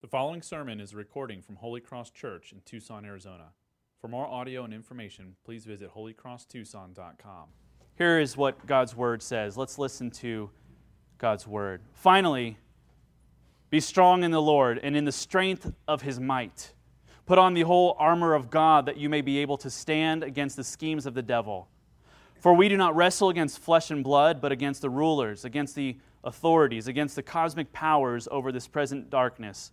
The following sermon is a recording from Holy Cross Church in Tucson, Arizona. For more audio and information, please visit holycrosstucson.com. Here is what God's word says. Let's listen to God's word. Finally, be strong in the Lord and in the strength of his might. Put on the whole armor of God that you may be able to stand against the schemes of the devil. For we do not wrestle against flesh and blood, but against the rulers, against the authorities, against the cosmic powers over this present darkness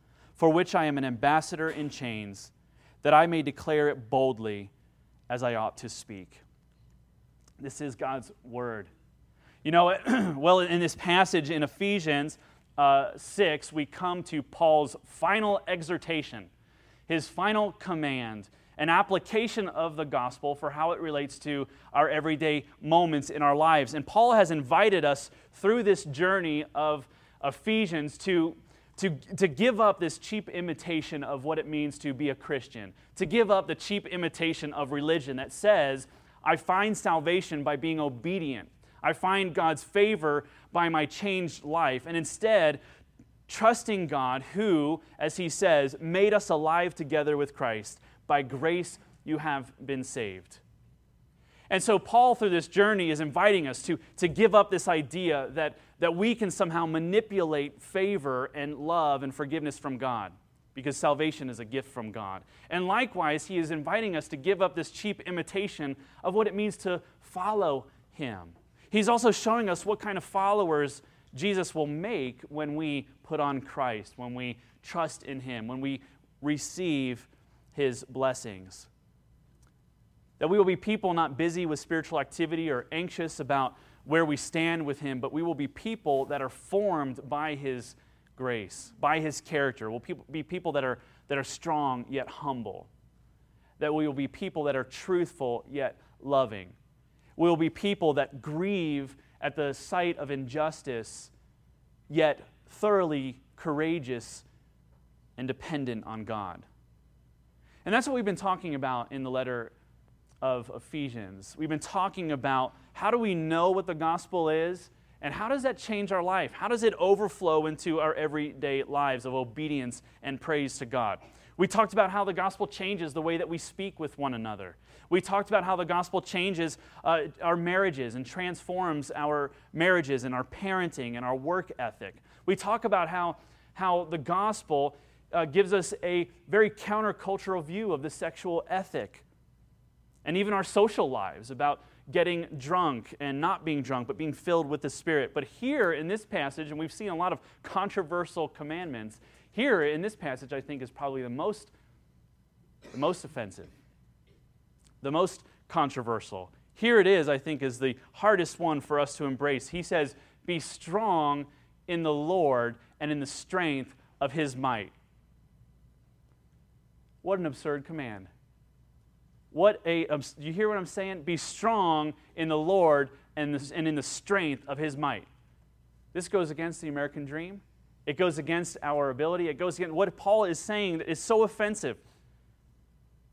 for which I am an ambassador in chains, that I may declare it boldly as I ought to speak. This is God's word. You know, well, in this passage in Ephesians uh, 6, we come to Paul's final exhortation, his final command, an application of the gospel for how it relates to our everyday moments in our lives. And Paul has invited us through this journey of Ephesians to to, to give up this cheap imitation of what it means to be a Christian, to give up the cheap imitation of religion that says, I find salvation by being obedient. I find God's favor by my changed life. And instead, trusting God, who, as he says, made us alive together with Christ. By grace you have been saved. And so, Paul, through this journey, is inviting us to, to give up this idea that, that we can somehow manipulate favor and love and forgiveness from God because salvation is a gift from God. And likewise, he is inviting us to give up this cheap imitation of what it means to follow him. He's also showing us what kind of followers Jesus will make when we put on Christ, when we trust in him, when we receive his blessings. That we will be people not busy with spiritual activity or anxious about where we stand with Him, but we will be people that are formed by His grace, by His character. We'll be people that are, that are strong yet humble. That we will be people that are truthful yet loving. We will be people that grieve at the sight of injustice yet thoroughly courageous and dependent on God. And that's what we've been talking about in the letter of Ephesians. We've been talking about how do we know what the gospel is and how does that change our life? How does it overflow into our everyday lives of obedience and praise to God? We talked about how the gospel changes the way that we speak with one another. We talked about how the gospel changes uh, our marriages and transforms our marriages and our parenting and our work ethic. We talk about how, how the gospel uh, gives us a very countercultural view of the sexual ethic and even our social lives about getting drunk and not being drunk, but being filled with the Spirit. But here in this passage, and we've seen a lot of controversial commandments, here in this passage, I think, is probably the most, the most offensive, the most controversial. Here it is, I think, is the hardest one for us to embrace. He says, Be strong in the Lord and in the strength of his might. What an absurd command. What a, um, you hear what I'm saying? Be strong in the Lord and, the, and in the strength of his might. This goes against the American dream. It goes against our ability. It goes against what Paul is saying that is so offensive.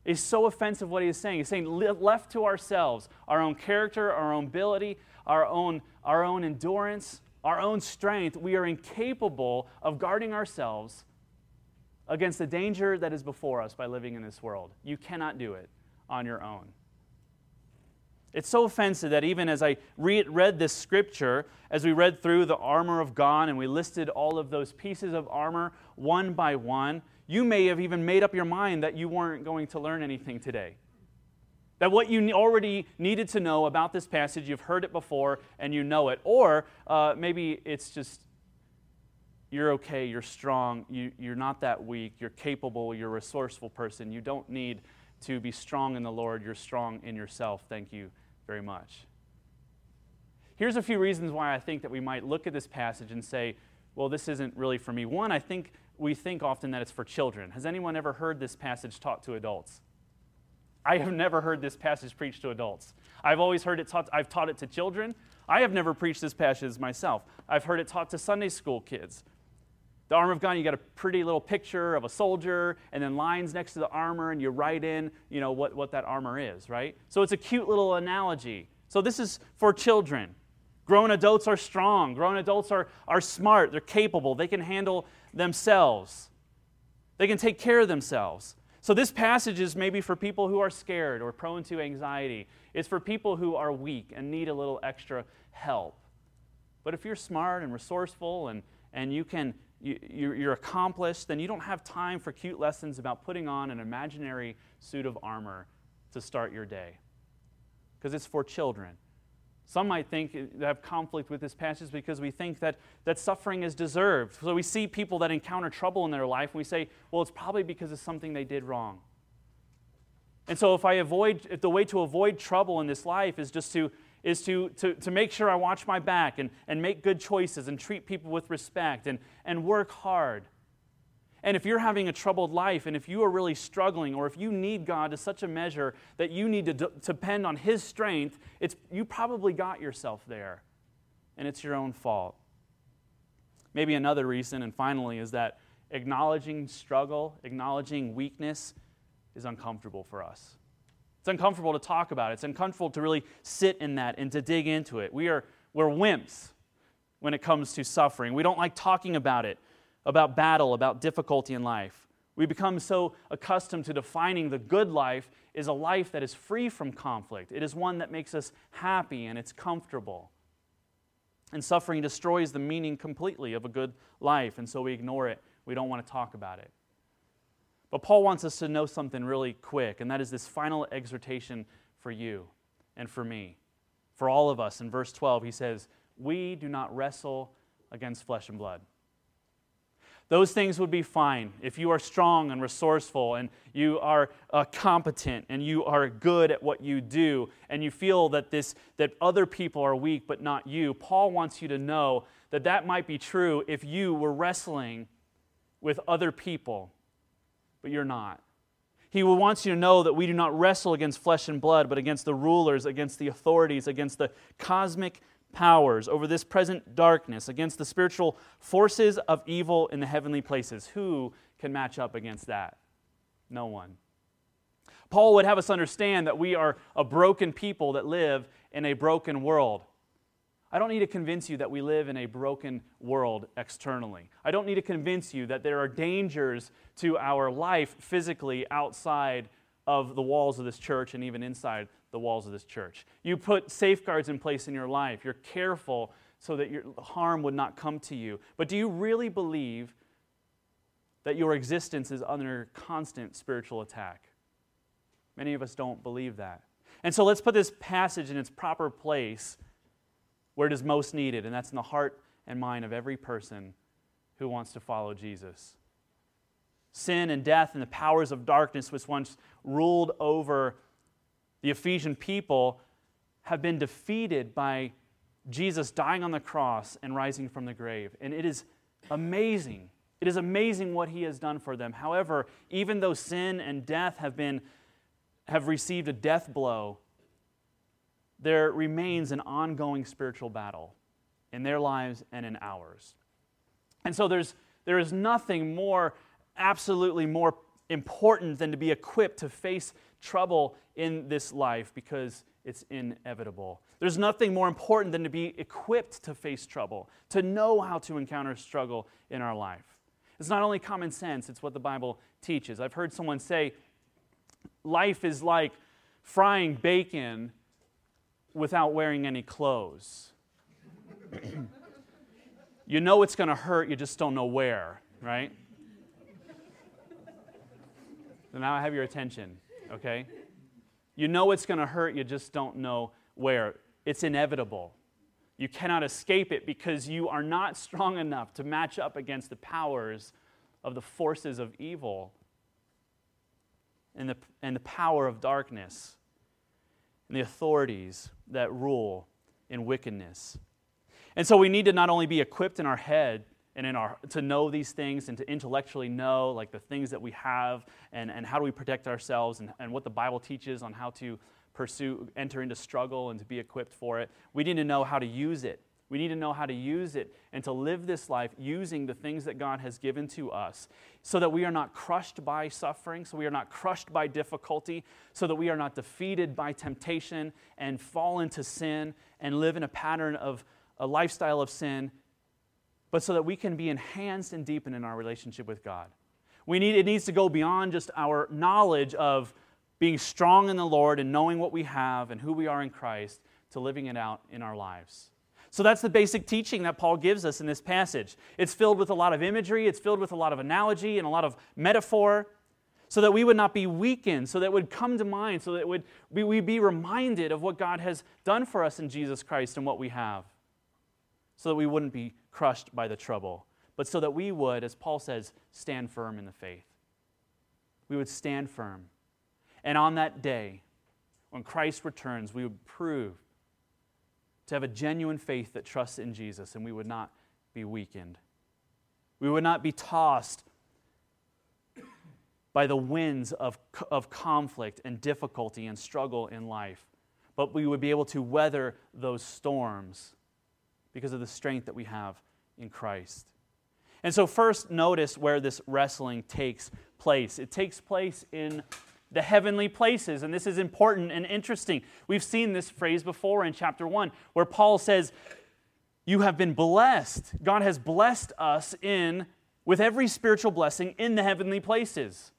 Is so offensive what he is saying. He's saying, left to ourselves, our own character, our own ability, our own, our own endurance, our own strength, we are incapable of guarding ourselves against the danger that is before us by living in this world. You cannot do it on your own. It's so offensive that even as I read, read this scripture, as we read through the armor of God and we listed all of those pieces of armor one by one, you may have even made up your mind that you weren't going to learn anything today. That what you already needed to know about this passage, you've heard it before and you know it. Or uh, maybe it's just you're okay, you're strong, you, you're not that weak, you're capable, you're a resourceful person. You don't need to be strong in the Lord, you're strong in yourself. Thank you very much. Here's a few reasons why I think that we might look at this passage and say, well, this isn't really for me. One, I think we think often that it's for children. Has anyone ever heard this passage taught to adults? I have never heard this passage preached to adults. I've always heard it taught, I've taught it to children. I have never preached this passage myself. I've heard it taught to Sunday school kids. The armor of God, you got a pretty little picture of a soldier and then lines next to the armor, and you write in, you know, what, what that armor is, right? So it's a cute little analogy. So this is for children. Grown adults are strong. Grown adults are, are smart. They're capable. They can handle themselves. They can take care of themselves. So this passage is maybe for people who are scared or prone to anxiety. It's for people who are weak and need a little extra help. But if you're smart and resourceful and, and you can you're accomplished, then you don't have time for cute lessons about putting on an imaginary suit of armor to start your day. Because it's for children. Some might think have conflict with this passage because we think that, that suffering is deserved. So we see people that encounter trouble in their life and we say, well, it's probably because of something they did wrong. And so if I avoid, if the way to avoid trouble in this life is just to is to, to, to make sure I watch my back and, and make good choices and treat people with respect and, and work hard. And if you're having a troubled life and if you are really struggling or if you need God to such a measure that you need to d- depend on His strength, it's, you probably got yourself there. And it's your own fault. Maybe another reason, and finally, is that acknowledging struggle, acknowledging weakness is uncomfortable for us. It's uncomfortable to talk about it. It's uncomfortable to really sit in that and to dig into it. We are, we're wimps when it comes to suffering. We don't like talking about it, about battle, about difficulty in life. We become so accustomed to defining the good life is a life that is free from conflict. It is one that makes us happy and it's comfortable. And suffering destroys the meaning completely of a good life, and so we ignore it. We don't want to talk about it. But Paul wants us to know something really quick, and that is this final exhortation for you and for me. For all of us, in verse 12, he says, We do not wrestle against flesh and blood. Those things would be fine if you are strong and resourceful and you are uh, competent and you are good at what you do and you feel that this that other people are weak but not you. Paul wants you to know that that might be true if you were wrestling with other people but you're not. He wants you to know that we do not wrestle against flesh and blood, but against the rulers, against the authorities, against the cosmic powers over this present darkness, against the spiritual forces of evil in the heavenly places. Who can match up against that? No one. Paul would have us understand that we are a broken people that live in a broken world. I don't need to convince you that we live in a broken world externally. I don't need to convince you that there are dangers to our life physically outside of the walls of this church and even inside the walls of this church. You put safeguards in place in your life. You're careful so that your harm would not come to you. But do you really believe that your existence is under constant spiritual attack? Many of us don't believe that. And so let's put this passage in its proper place where it is most needed, and that's in the heart and mind of every person who wants to follow Jesus. Sin and death and the powers of darkness, which once ruled over the Ephesian people, have been defeated by Jesus dying on the cross and rising from the grave. And it is amazing. It is amazing what he has done for them. However, even though sin and death have been have received a death blow, there remains an ongoing spiritual battle in their lives and in ours. And so there's, there is nothing more, absolutely more important than to be equipped to face trouble in this life because it's inevitable. There's nothing more important than to be equipped to face trouble, to know how to encounter struggle in our life. It's not only common sense, it's what the Bible teaches. I've heard someone say, life is like frying bacon without wearing any clothes. you know it's going to hurt, you just don't know where, right? So now I have your attention, okay? You know it's going to hurt, you just don't know where. It's inevitable. You cannot escape it because you are not strong enough to match up against the powers of the forces of evil and the, and the power of darkness and the authorities that rule in wickedness. And so we need to not only be equipped in our head and in our to know these things and to intellectually know like the things that we have and, and how do we protect ourselves and, and what the Bible teaches on how to pursue, enter into struggle and to be equipped for it. We need to know how to use it. We need to know how to use it and to live this life using the things that God has given to us so that we are not crushed by suffering, so we are not crushed by difficulty, so that we are not defeated by temptation and fall into sin and live in a pattern of a lifestyle of sin, but so that we can be enhanced and deepened in our relationship with God. We need, it needs to go beyond just our knowledge of being strong in the Lord and knowing what we have and who we are in Christ to living it out in our lives. So that's the basic teaching that Paul gives us in this passage. It's filled with a lot of imagery, it's filled with a lot of analogy and a lot of metaphor, so that we would not be weakened, so that would come to mind, so that would, we would be reminded of what God has done for us in Jesus Christ and what we have, so that we wouldn't be crushed by the trouble, but so that we would, as Paul says, stand firm in the faith. We would stand firm. And on that day, when Christ returns, we would prove to have a genuine faith that trusts in Jesus, and we would not be weakened. We would not be tossed by the winds of, of conflict and difficulty and struggle in life, but we would be able to weather those storms because of the strength that we have in Christ. And so, first, notice where this wrestling takes place. It takes place in the heavenly places. And this is important and interesting. We've seen this phrase before in chapter 1, where Paul says, You have been blessed. God has blessed us in with every spiritual blessing in the heavenly places.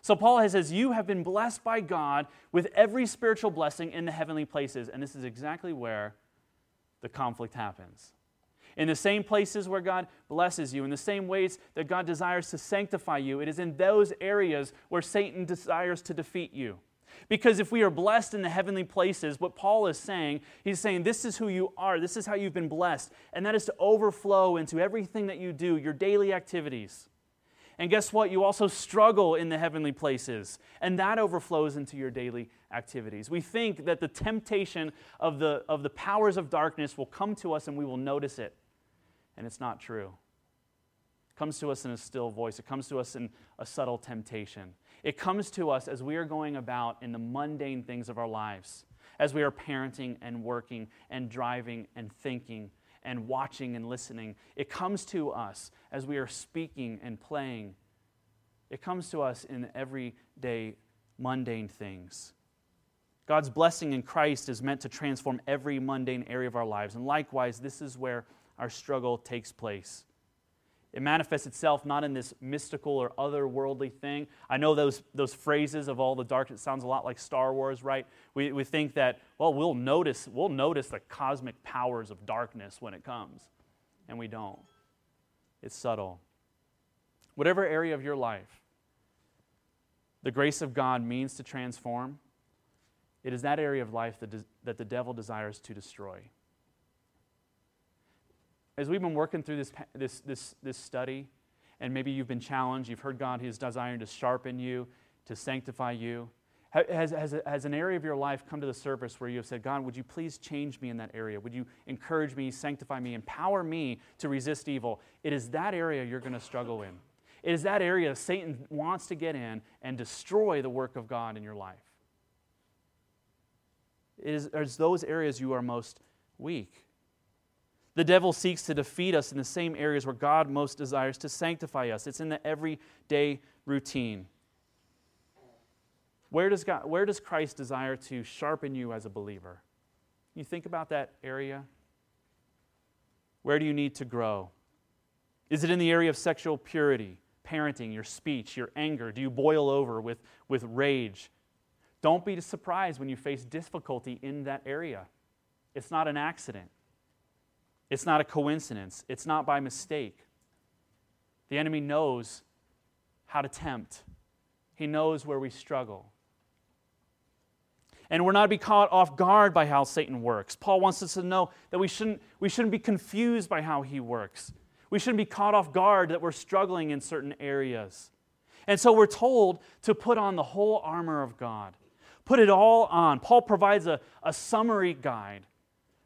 So Paul says, You have been blessed by God with every spiritual blessing in the heavenly places. And this is exactly where the conflict happens in the same places where God blesses you, in the same ways that God desires to sanctify you. It is in those areas where Satan desires to defeat you. Because if we are blessed in the heavenly places, what Paul is saying, he's saying, This is who you are. This is how you've been blessed. And that is to overflow into everything that you do, your daily activities. And guess what? You also struggle in the heavenly places, and that overflows into your daily activities. We think that the temptation of the, of the powers of darkness will come to us and we will notice it and it's not true. It comes to us in a still voice, it comes to us in a subtle temptation. It comes to us as we are going about in the mundane things of our lives, as we are parenting and working and driving and thinking and watching and listening. It comes to us as we are speaking and playing. It comes to us in everyday mundane things. God's blessing in Christ is meant to transform every mundane area of our lives. And likewise, this is where our struggle takes place. It manifests itself not in this mystical or otherworldly thing. I know those, those phrases of all the dark, it sounds a lot like Star Wars, right? We, we think that, well, we'll notice, we'll notice the cosmic powers of darkness when it comes. And we don't. It's subtle. Whatever area of your life the grace of God means to transform, it is that area of life that, that the devil desires to destroy as we've been working through this, this, this, this study, and maybe you've been challenged, you've heard God is desiring to sharpen you, to sanctify you. Has, has, has an area of your life come to the surface where you have said, God, would you please change me in that area? Would you encourage me, sanctify me, empower me to resist evil? It is that area you're going to struggle in. It is that area Satan wants to get in and destroy the work of God in your life. It is, it is those areas you are most weak. The devil seeks to defeat us in the same areas where God most desires to sanctify us. It's in the everyday routine. Where does, God, where does Christ desire to sharpen you as a believer? You think about that area? Where do you need to grow? Is it in the area of sexual purity, parenting, your speech, your anger? Do you boil over with, with rage? Don't be surprised when you face difficulty in that area. It's not an accident. It's not a coincidence. It's not by mistake. The enemy knows how to tempt, he knows where we struggle. And we're not to be caught off guard by how Satan works. Paul wants us to know that we shouldn't, we shouldn't be confused by how he works. We shouldn't be caught off guard that we're struggling in certain areas. And so we're told to put on the whole armor of God. Put it all on. Paul provides a, a summary guide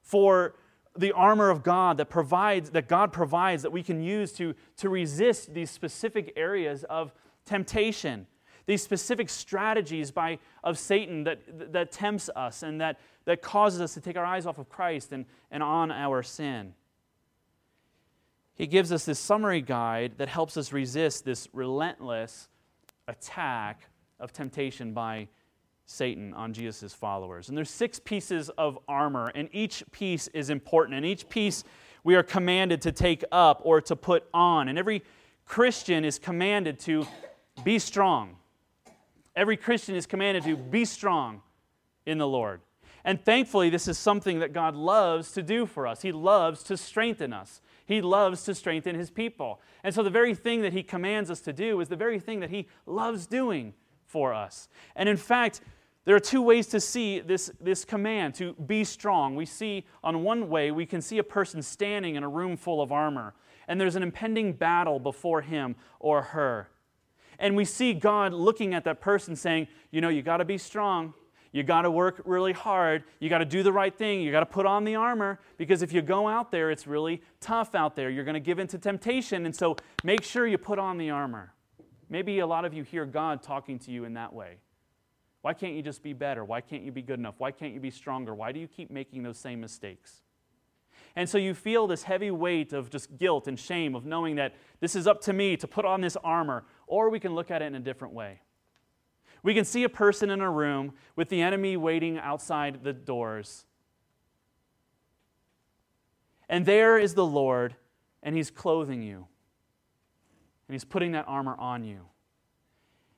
for the armor of God that provides that God provides that we can use to, to resist these specific areas of temptation, these specific strategies by, of Satan that, that tempts us and that, that causes us to take our eyes off of Christ and, and on our sin. He gives us this summary guide that helps us resist this relentless attack of temptation by Satan on Jesus' followers. And there's six pieces of armor, and each piece is important, and each piece we are commanded to take up or to put on. And every Christian is commanded to be strong. Every Christian is commanded to be strong in the Lord. And thankfully, this is something that God loves to do for us. He loves to strengthen us. He loves to strengthen His people. And so, the very thing that He commands us to do is the very thing that He loves doing for us. And in fact, there are two ways to see this, this command to be strong. We see, on one way, we can see a person standing in a room full of armor, and there's an impending battle before him or her. And we see God looking at that person saying, You know, you got to be strong. You got to work really hard. You got to do the right thing. You got to put on the armor because if you go out there, it's really tough out there. You're going to give in to temptation. And so make sure you put on the armor. Maybe a lot of you hear God talking to you in that way. Why can't you just be better? Why can't you be good enough? Why can't you be stronger? Why do you keep making those same mistakes? And so you feel this heavy weight of just guilt and shame of knowing that this is up to me to put on this armor. Or we can look at it in a different way. We can see a person in a room with the enemy waiting outside the doors. And there is the Lord, and He's clothing you. And He's putting that armor on you.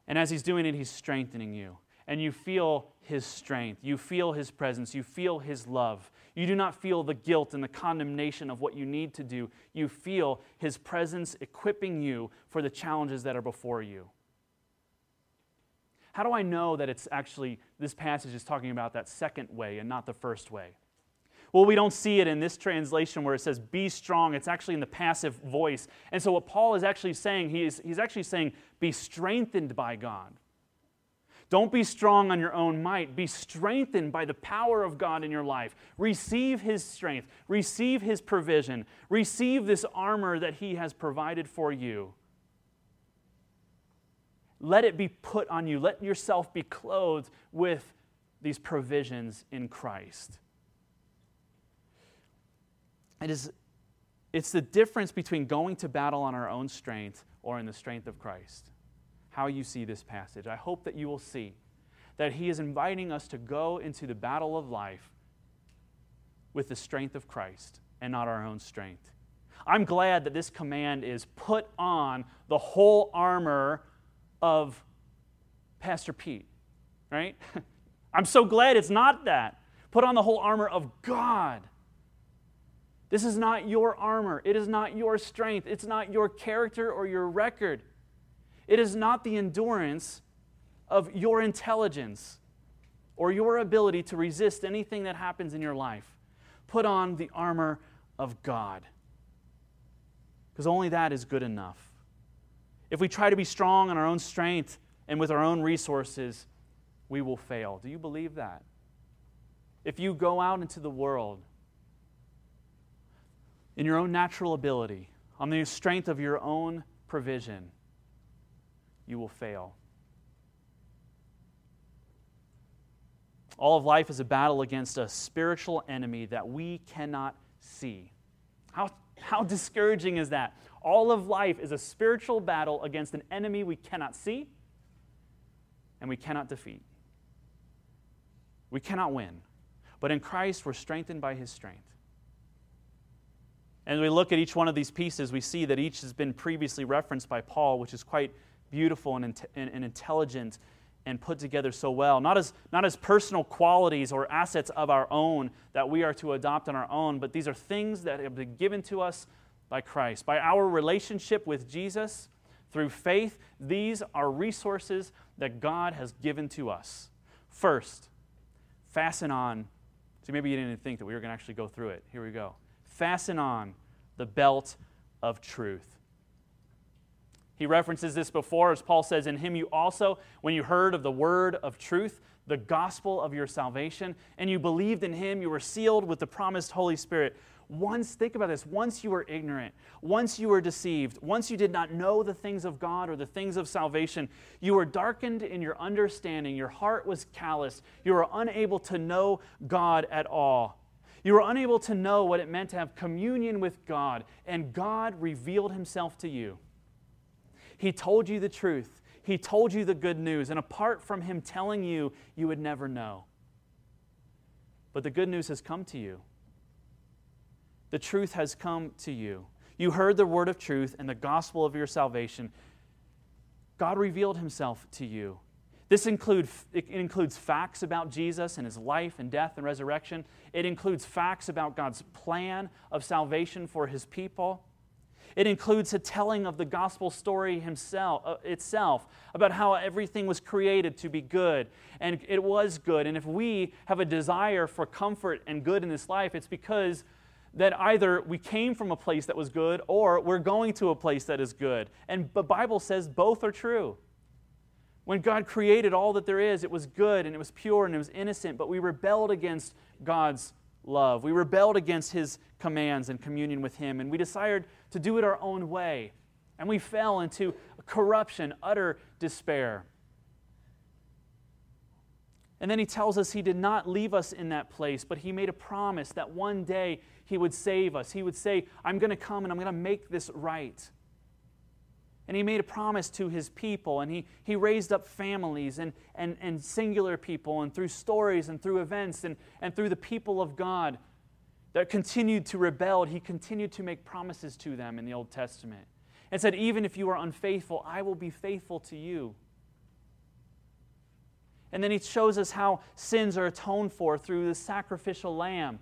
And as He's doing it, He's strengthening you and you feel His strength. You feel His presence. You feel His love. You do not feel the guilt and the condemnation of what you need to do. You feel His presence equipping you for the challenges that are before you. How do I know that it's actually, this passage is talking about that second way and not the first way? Well, we don't see it in this translation where it says, be strong. It's actually in the passive voice. And so, what Paul is actually saying, he is, he's actually saying, be strengthened by God. Don't be strong on your own might. Be strengthened by the power of God in your life. Receive His strength. Receive His provision. Receive this armor that He has provided for you. Let it be put on you. Let yourself be clothed with these provisions in Christ. It is, it's the difference between going to battle on our own strength or in the strength of Christ how you see this passage. I hope that you will see that he is inviting us to go into the battle of life with the strength of Christ and not our own strength. I'm glad that this command is put on the whole armor of Pastor Pete, right? I'm so glad it's not that. Put on the whole armor of God. This is not your armor. It is not your strength. It's not your character or your record. It is not the endurance of your intelligence or your ability to resist anything that happens in your life. Put on the armor of God. Because only that is good enough. If we try to be strong in our own strength and with our own resources, we will fail. Do you believe that? If you go out into the world in your own natural ability, on the strength of your own provision, you will fail. All of life is a battle against a spiritual enemy that we cannot see. How, how discouraging is that? All of life is a spiritual battle against an enemy we cannot see and we cannot defeat. We cannot win. But in Christ, we're strengthened by his strength. And we look at each one of these pieces, we see that each has been previously referenced by Paul, which is quite beautiful and, and, and intelligent and put together so well. Not as, not as personal qualities or assets of our own that we are to adopt on our own, but these are things that have been given to us by Christ. By our relationship with Jesus through faith, these are resources that God has given to us. First, fasten on. See, maybe you didn't think that we were going to actually go through it. Here we go. Fasten on the belt of truth. He references this before, as Paul says, In him you also, when you heard of the word of truth, the gospel of your salvation, and you believed in him, you were sealed with the promised Holy Spirit. Once, think about this, once you were ignorant, once you were deceived, once you did not know the things of God or the things of salvation, you were darkened in your understanding, your heart was calloused, you were unable to know God at all. You were unable to know what it meant to have communion with God, and God revealed himself to you. He told you the truth. He told you the good news. And apart from Him telling you, you would never know. But the good news has come to you. The truth has come to you. You heard the word of truth and the gospel of your salvation. God revealed Himself to you. This include, it includes facts about Jesus and his life and death and resurrection. It includes facts about God's plan of salvation for his people. It includes a telling of the gospel story himself, uh, itself about how everything was created to be good, and it was good. And if we have a desire for comfort and good in this life, it's because that either we came from a place that was good or we're going to a place that is good. And the Bible says both are true. When God created all that there is, it was good and it was pure and it was innocent, but we rebelled against God's love. We rebelled against his commands and communion with him, and we desired to do it our own way. And we fell into corruption, utter despair. And then he tells us he did not leave us in that place, but he made a promise that one day he would save us. He would say, I'm going to come and I'm going to make this right. And he made a promise to his people, and he, he raised up families and, and, and singular people, and through stories and through events and, and through the people of God that continued to rebel, he continued to make promises to them in the Old Testament and said, Even if you are unfaithful, I will be faithful to you. And then he shows us how sins are atoned for through the sacrificial lamb.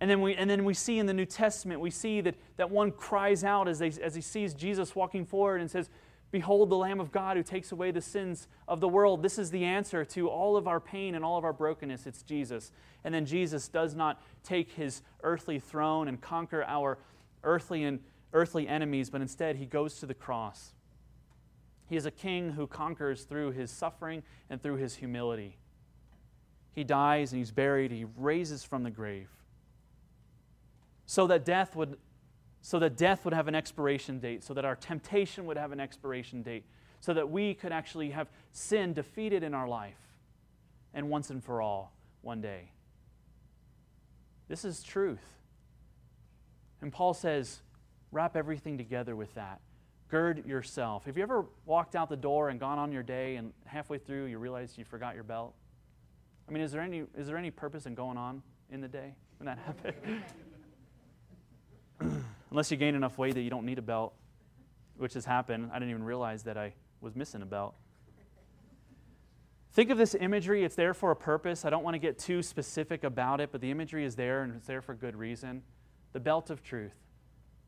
And then we, and then we see in the New Testament, we see that, that one cries out as, they, as he sees Jesus walking forward and says, Behold the Lamb of God who takes away the sins of the world. This is the answer to all of our pain and all of our brokenness. It's Jesus. And then Jesus does not take his earthly throne and conquer our earthly and earthly enemies, but instead he goes to the cross. He is a king who conquers through his suffering and through his humility. He dies and he's buried, he raises from the grave. So that death would so that death would have an expiration date, so that our temptation would have an expiration date, so that we could actually have sin defeated in our life and once and for all one day. This is truth. And Paul says, wrap everything together with that. Gird yourself. Have you ever walked out the door and gone on your day and halfway through you realize you forgot your belt? I mean, is there any, is there any purpose in going on in the day when that happens? Unless you gain enough weight that you don't need a belt, which has happened. I didn't even realize that I was missing a belt. Think of this imagery, it's there for a purpose. I don't want to get too specific about it, but the imagery is there and it's there for good reason. The belt of truth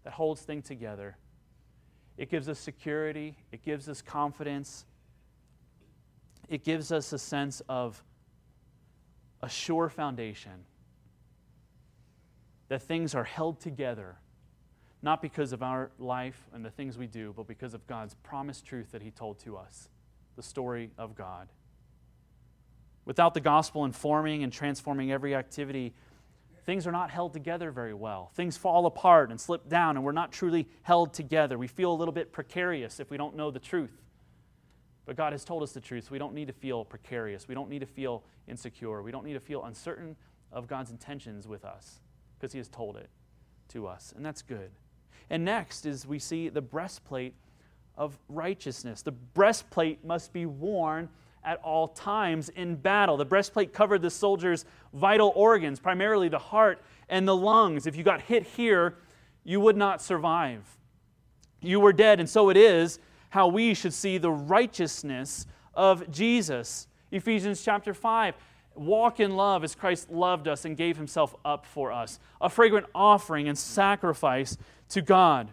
that holds things together. It gives us security, it gives us confidence, it gives us a sense of a sure foundation that things are held together not because of our life and the things we do, but because of God's promised truth that He told to us the story of God. Without the gospel informing and transforming every activity, things are not held together very well. Things fall apart and slip down, and we're not truly held together. We feel a little bit precarious if we don't know the truth. But God has told us the truth, so we don't need to feel precarious. We don't need to feel insecure. We don't need to feel uncertain of God's intentions with us because He has told it to us, and that's good. And next is we see the breastplate of righteousness. The breastplate must be worn at all times in battle. The breastplate covered the soldier's vital organs, primarily the heart and the lungs. If you got hit here, you would not survive. You were dead, and so it is how we should see the righteousness of Jesus. Ephesians chapter 5 walk in love as Christ loved us and gave himself up for us, a fragrant offering and sacrifice to God.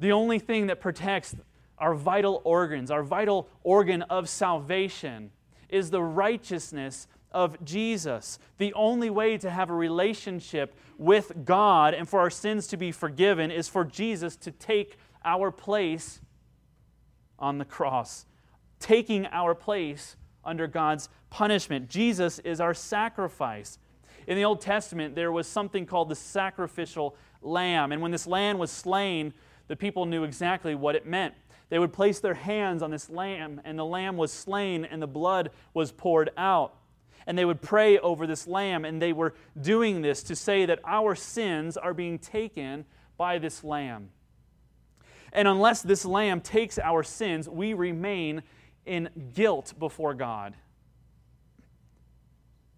The only thing that protects our vital organs, our vital organ of salvation, is the righteousness of Jesus. The only way to have a relationship with God and for our sins to be forgiven is for Jesus to take our place on the cross, taking our place under God's punishment. Jesus is our sacrifice. In the Old Testament, there was something called the sacrificial lamb. And when this lamb was slain, the people knew exactly what it meant. They would place their hands on this lamb, and the lamb was slain, and the blood was poured out. And they would pray over this lamb, and they were doing this to say that our sins are being taken by this lamb. And unless this lamb takes our sins, we remain in guilt before God.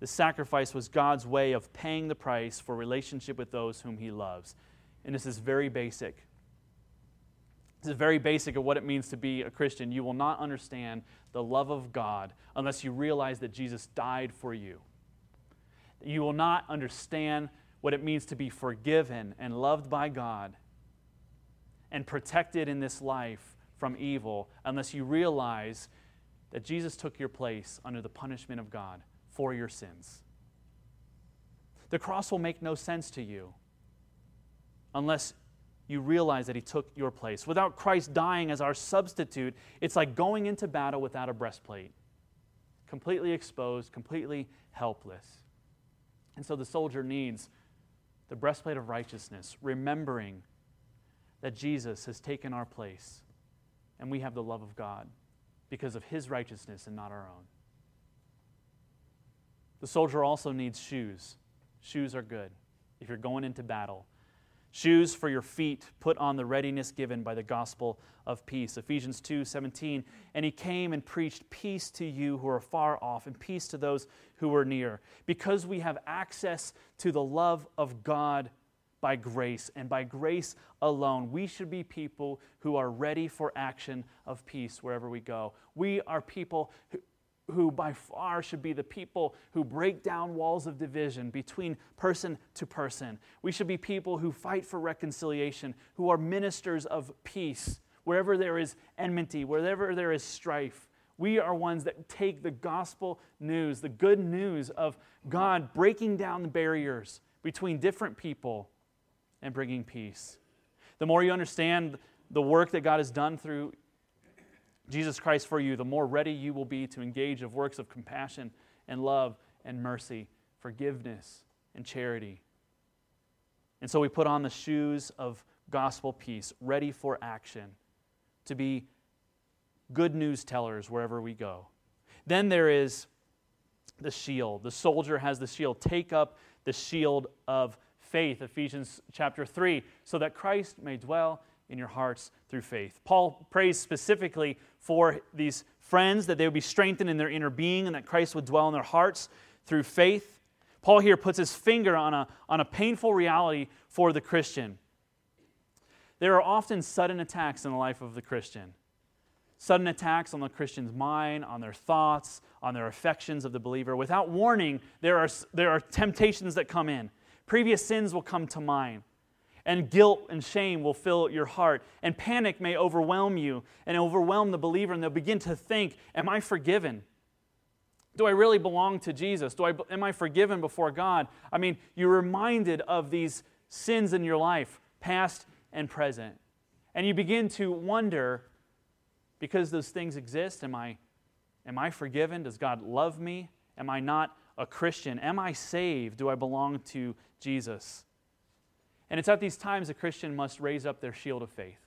The sacrifice was God's way of paying the price for relationship with those whom He loves. And this is very basic. This is very basic of what it means to be a Christian. You will not understand the love of God unless you realize that Jesus died for you. You will not understand what it means to be forgiven and loved by God and protected in this life from evil unless you realize that Jesus took your place under the punishment of God for your sins. The cross will make no sense to you unless you realize that He took your place. Without Christ dying as our substitute, it's like going into battle without a breastplate, completely exposed, completely helpless. And so the soldier needs the breastplate of righteousness, remembering that Jesus has taken our place and we have the love of God because of His righteousness and not our own. The soldier also needs shoes. Shoes are good if you're going into battle. Shoes for your feet, put on the readiness given by the gospel of peace. Ephesians 2 17. And he came and preached peace to you who are far off, and peace to those who are near. Because we have access to the love of God by grace, and by grace alone, we should be people who are ready for action of peace wherever we go. We are people who, who by far should be the people who break down walls of division between person to person. We should be people who fight for reconciliation, who are ministers of peace. Wherever there is enmity, wherever there is strife, we are ones that take the gospel news, the good news of God breaking down the barriers between different people and bringing peace. The more you understand the work that God has done through Jesus Christ for you, the more ready you will be to engage of works of compassion and love and mercy, forgiveness and charity. And so we put on the shoes of gospel peace, ready for action, to be good news tellers wherever we go. Then there is the shield. The soldier has the shield. Take up the shield of faith, Ephesians chapter 3, so that Christ may dwell in your hearts through faith. Paul prays specifically for these friends that they would be strengthened in their inner being and that Christ would dwell in their hearts through faith. Paul here puts his finger on a, on a painful reality for the Christian. There are often sudden attacks in the life of the Christian. Sudden attacks on the Christian's mind, on their thoughts, on their affections of the believer. Without warning, there are, there are temptations that come in. Previous sins will come to mind and guilt and shame will fill your heart, and panic may overwhelm you and overwhelm the believer, and they'll begin to think, Am I forgiven? Do I really belong to Jesus? Do I, am I forgiven before God? I mean, you're reminded of these sins in your life, past and present. And you begin to wonder because those things exist, am I, am I forgiven? Does God love me? Am I not a Christian? Am I saved? Do I belong to Jesus? And it's at these times a Christian must raise up their shield of faith.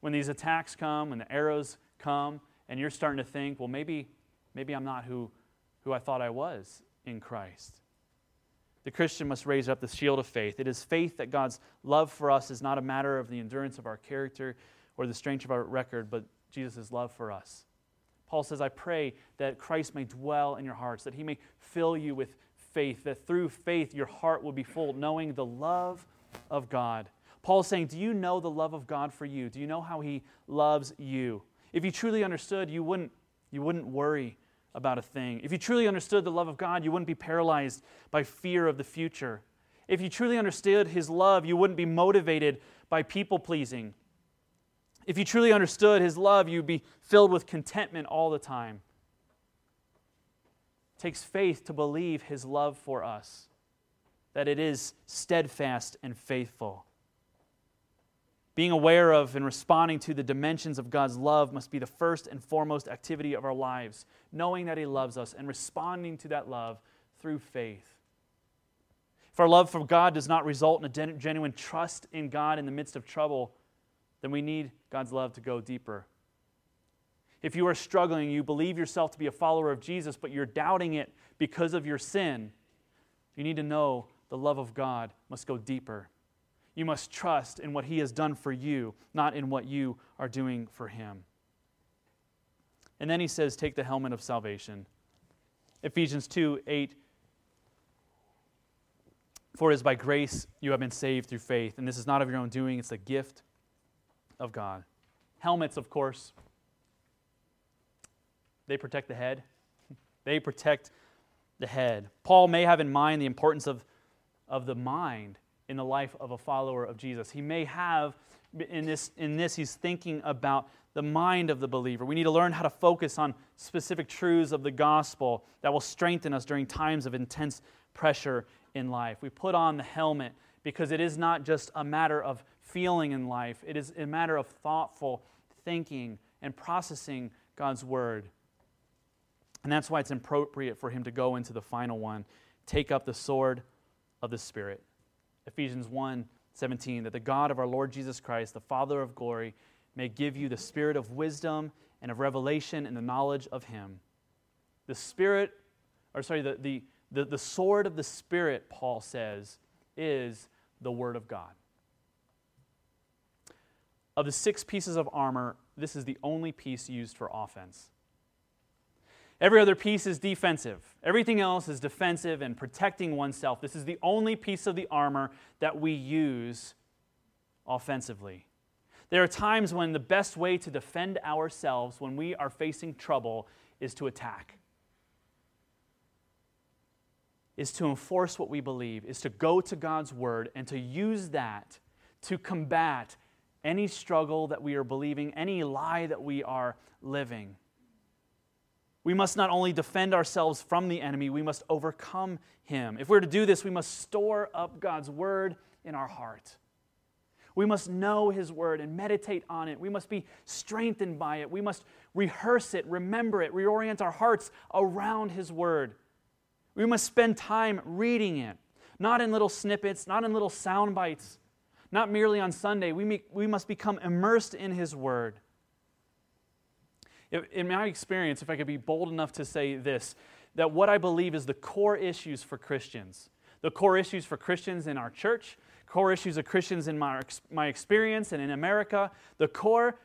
When these attacks come, when the arrows come, and you're starting to think, well, maybe, maybe I'm not who, who I thought I was in Christ. The Christian must raise up the shield of faith. It is faith that God's love for us is not a matter of the endurance of our character or the strength of our record, but Jesus' love for us. Paul says, I pray that Christ may dwell in your hearts, that he may fill you with faith, that through faith your heart will be full, knowing the love of God. Paul is saying, Do you know the love of God for you? Do you know how he loves you? If you truly understood, you wouldn't, you wouldn't worry about a thing. If you truly understood the love of God, you wouldn't be paralyzed by fear of the future. If you truly understood his love, you wouldn't be motivated by people pleasing. If you truly understood his love, you'd be filled with contentment all the time. Takes faith to believe his love for us, that it is steadfast and faithful. Being aware of and responding to the dimensions of God's love must be the first and foremost activity of our lives, knowing that He loves us and responding to that love through faith. If our love for God does not result in a genuine trust in God in the midst of trouble, then we need God's love to go deeper. If you are struggling, you believe yourself to be a follower of Jesus, but you're doubting it because of your sin, you need to know the love of God must go deeper. You must trust in what He has done for you, not in what you are doing for Him. And then He says, Take the helmet of salvation. Ephesians 2 8. For it is by grace you have been saved through faith, and this is not of your own doing, it's the gift of God. Helmets, of course, they protect the head. They protect the head. Paul may have in mind the importance of, of the mind in the life of a follower of Jesus. He may have, in this, in this, he's thinking about the mind of the believer. We need to learn how to focus on specific truths of the gospel that will strengthen us during times of intense pressure in life. We put on the helmet because it is not just a matter of feeling in life, it is a matter of thoughtful thinking and processing God's word. And that's why it's appropriate for him to go into the final one take up the sword of the Spirit. Ephesians 1 17, that the God of our Lord Jesus Christ, the Father of glory, may give you the spirit of wisdom and of revelation and the knowledge of Him. The Spirit, or sorry, the, the, the, the sword of the Spirit, Paul says, is the Word of God. Of the six pieces of armor, this is the only piece used for offense. Every other piece is defensive. Everything else is defensive and protecting oneself. This is the only piece of the armor that we use offensively. There are times when the best way to defend ourselves when we are facing trouble is to attack, is to enforce what we believe, is to go to God's word and to use that to combat any struggle that we are believing, any lie that we are living. We must not only defend ourselves from the enemy, we must overcome him. If we're to do this, we must store up God's word in our heart. We must know his word and meditate on it. We must be strengthened by it. We must rehearse it, remember it, reorient our hearts around his word. We must spend time reading it, not in little snippets, not in little sound bites, not merely on Sunday. We, we must become immersed in his word in my experience, if I could be bold enough to say this, that what I believe is the core issues for Christians, the core issues for Christians in our church, core issues of Christians in my, my experience and in America, the core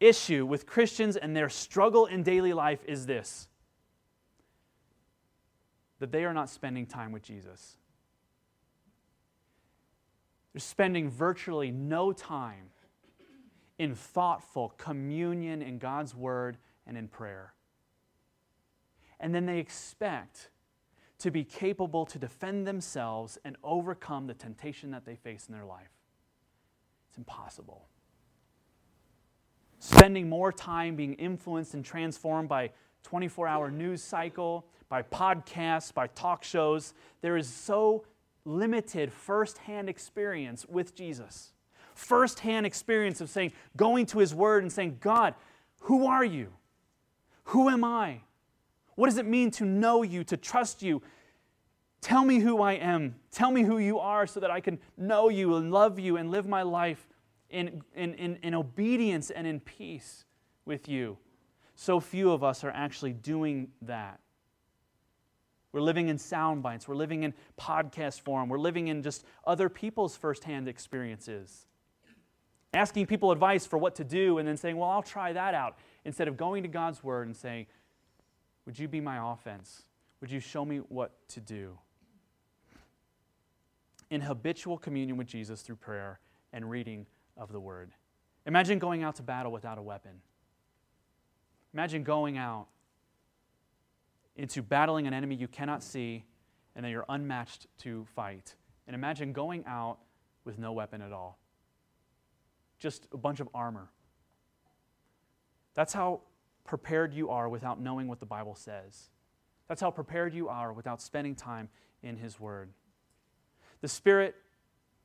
issue with Christians and their struggle in daily life is this that they are not spending time with Jesus. They're spending virtually no time in thoughtful communion in God's Word and in prayer. And then they expect to be capable to defend themselves and overcome the temptation that they face in their life. It's impossible. Spending more time being influenced and transformed by 24 hour news cycle, by podcasts, by talk shows, there is so limited firsthand experience with Jesus firsthand experience of saying, going to His Word and saying, God, who are you? Who am I? What does it mean to know you, to trust you? Tell me who I am. Tell me who you are so that I can know you and love you and live my life in, in, in, in obedience and in peace with you. So few of us are actually doing that. We're living in sound bites. We're living in podcast form. We're living in just other people's firsthand experiences asking people advice for what to do and then saying, well, I'll try that out, instead of going to God's word and saying, would you be my offense? Would you show me what to do? In habitual communion with Jesus through prayer and reading of the word. Imagine going out to battle without a weapon. Imagine going out into battling an enemy you cannot see and that you're unmatched to fight. And imagine going out with no weapon at all, just a bunch of armor. That's how prepared you are without knowing what the Bible says. That's how prepared you are without spending time in His Word. The Spirit,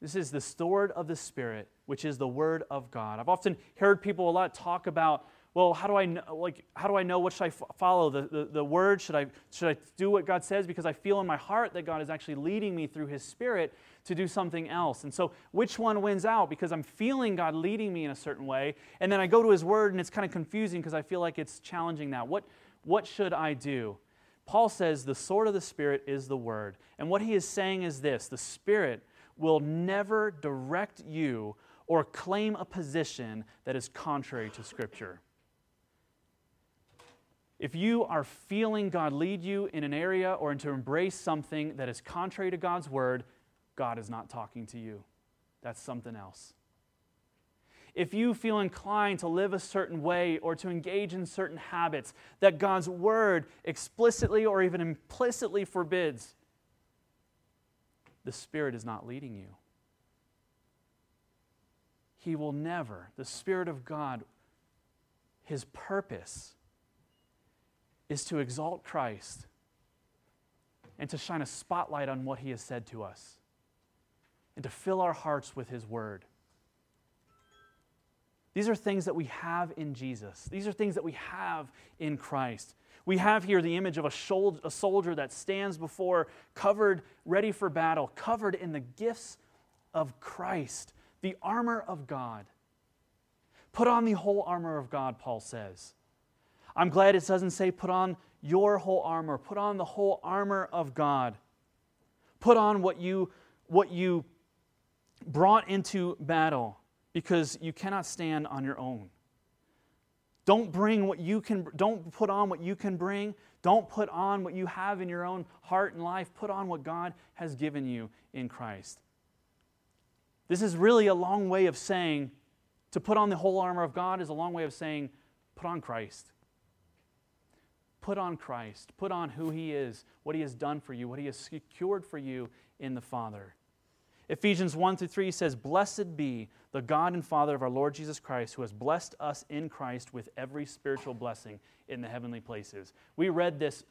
this is the sword of the Spirit, which is the Word of God. I've often heard people a lot talk about well, how do I know, like, how do I know what should I follow? The, the, the word? Should I, should I do what God says? Because I feel in my heart that God is actually leading me through his spirit to do something else. And so, which one wins out? Because I'm feeling God leading me in a certain way. And then I go to his word and it's kind of confusing because I feel like it's challenging that. What, what should I do? Paul says the sword of the Spirit is the word. And what he is saying is this the Spirit will never direct you or claim a position that is contrary to Scripture. If you are feeling God lead you in an area or to embrace something that is contrary to God's word, God is not talking to you. That's something else. If you feel inclined to live a certain way or to engage in certain habits that God's word explicitly or even implicitly forbids, the Spirit is not leading you. He will never, the Spirit of God, His purpose is to exalt Christ and to shine a spotlight on what he has said to us and to fill our hearts with his word. These are things that we have in Jesus. These are things that we have in Christ. We have here the image of a, soldier that stands before, covered, ready for battle, covered in the gifts of Christ, the armor of God. Put on the whole armor of God, Paul says. I'm glad it doesn't say put on your whole armor, put on the whole armor of God. Put on what you, what you brought into battle because you cannot stand on your own. Don't bring what you can don't put on what you can bring. Don't put on what you have in your own heart and life. Put on what God has given you in Christ. This is really a long way of saying to put on the whole armor of God is a long way of saying put on Christ. Put on Christ. Put on who He is, what He has done for you, what He has secured for you in the Father. Ephesians 1 through 3 says, Blessed be the God and Father of our Lord Jesus Christ, who has blessed us in Christ with every spiritual blessing in the heavenly places. We read this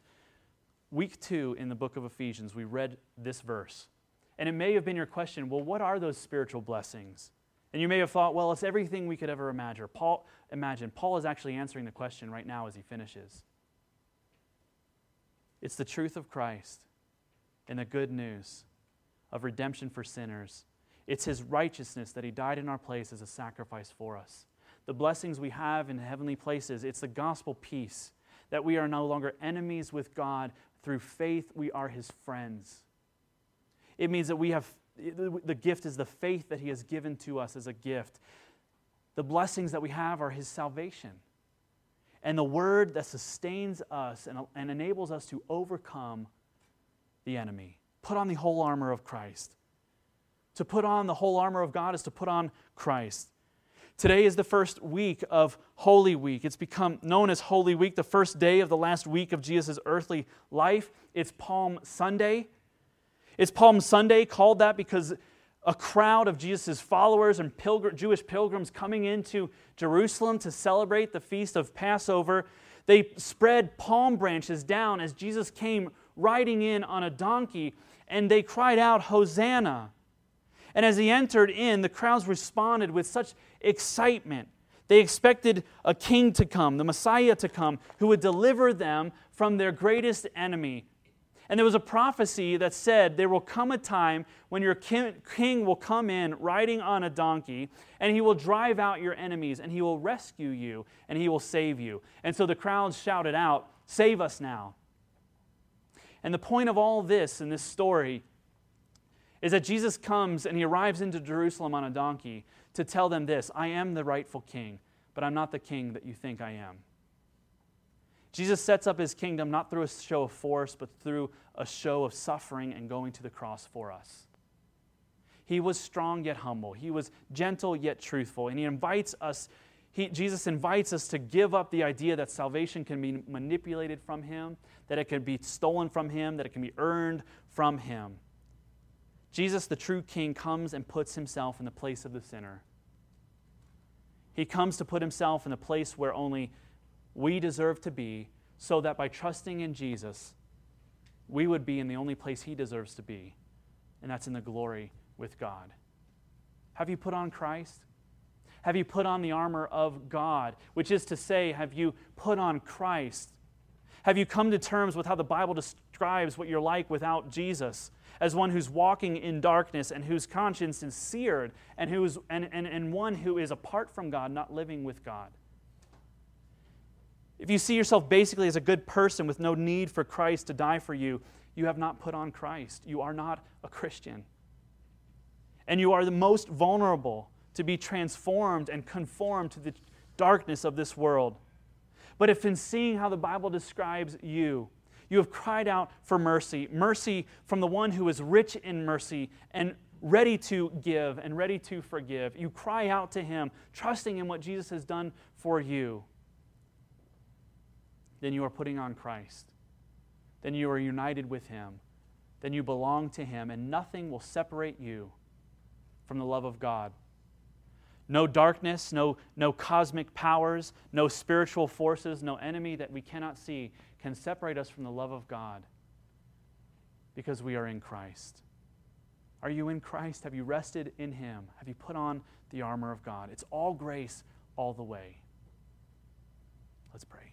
week two in the book of Ephesians. We read this verse. And it may have been your question well, what are those spiritual blessings? And you may have thought, well, it's everything we could ever imagine. Paul, imagine. Paul is actually answering the question right now as he finishes. It's the truth of Christ and the good news of redemption for sinners. It's His righteousness that He died in our place as a sacrifice for us. The blessings we have in heavenly places, it's the gospel peace that we are no longer enemies with God. Through faith, we are His friends. It means that we have, the gift is the faith that He has given to us as a gift. The blessings that we have are His salvation and the word that sustains us and, and enables us to overcome the enemy. Put on the whole armor of Christ. To put on the whole armor of God is to put on Christ. Today is the first week of Holy Week. It's become known as Holy Week, the first day of the last week of Jesus' earthly life. It's Palm Sunday. It's Palm Sunday called that because a crowd of Jesus' followers and pilgr- Jewish pilgrims coming into Jerusalem to celebrate the feast of Passover. They spread palm branches down as Jesus came riding in on a donkey, and they cried out, Hosanna. And as he entered in, the crowds responded with such excitement. They expected a king to come, the Messiah to come, who would deliver them from their greatest enemy, and there was a prophecy that said, There will come a time when your king will come in riding on a donkey, and he will drive out your enemies, and he will rescue you, and he will save you. And so the crowds shouted out, Save us now. And the point of all this in this story is that Jesus comes and he arrives into Jerusalem on a donkey to tell them this I am the rightful king, but I'm not the king that you think I am. Jesus sets up his kingdom not through a show of force, but through a show of suffering and going to the cross for us. He was strong yet humble. He was gentle yet truthful. And he invites us, he, Jesus invites us to give up the idea that salvation can be manipulated from him, that it can be stolen from him, that it can be earned from him. Jesus, the true king, comes and puts himself in the place of the sinner. He comes to put himself in the place where only we deserve to be, so that by trusting in Jesus, we would be in the only place he deserves to be, and that's in the glory with God. Have you put on Christ? Have you put on the armor of God? Which is to say, have you put on Christ? Have you come to terms with how the Bible describes what you're like without Jesus? As one who's walking in darkness and whose conscience is seared and, who's, and, and, and one who is apart from God, not living with God. If you see yourself basically as a good person with no need for Christ to die for you, you have not put on Christ. You are not a Christian. And you are the most vulnerable to be transformed and conformed to the darkness of this world. But if in seeing how the Bible describes you, you have cried out for mercy, mercy from the one who is rich in mercy and ready to give and ready to forgive, you cry out to him, trusting in what Jesus has done for you then you are putting on Christ. Then you are united with Him. Then you belong to Him, and nothing will separate you from the love of God. No darkness, no, no cosmic powers, no spiritual forces, no enemy that we cannot see can separate us from the love of God because we are in Christ. Are you in Christ? Have you rested in Him? Have you put on the armor of God? It's all grace all the way. Let's pray.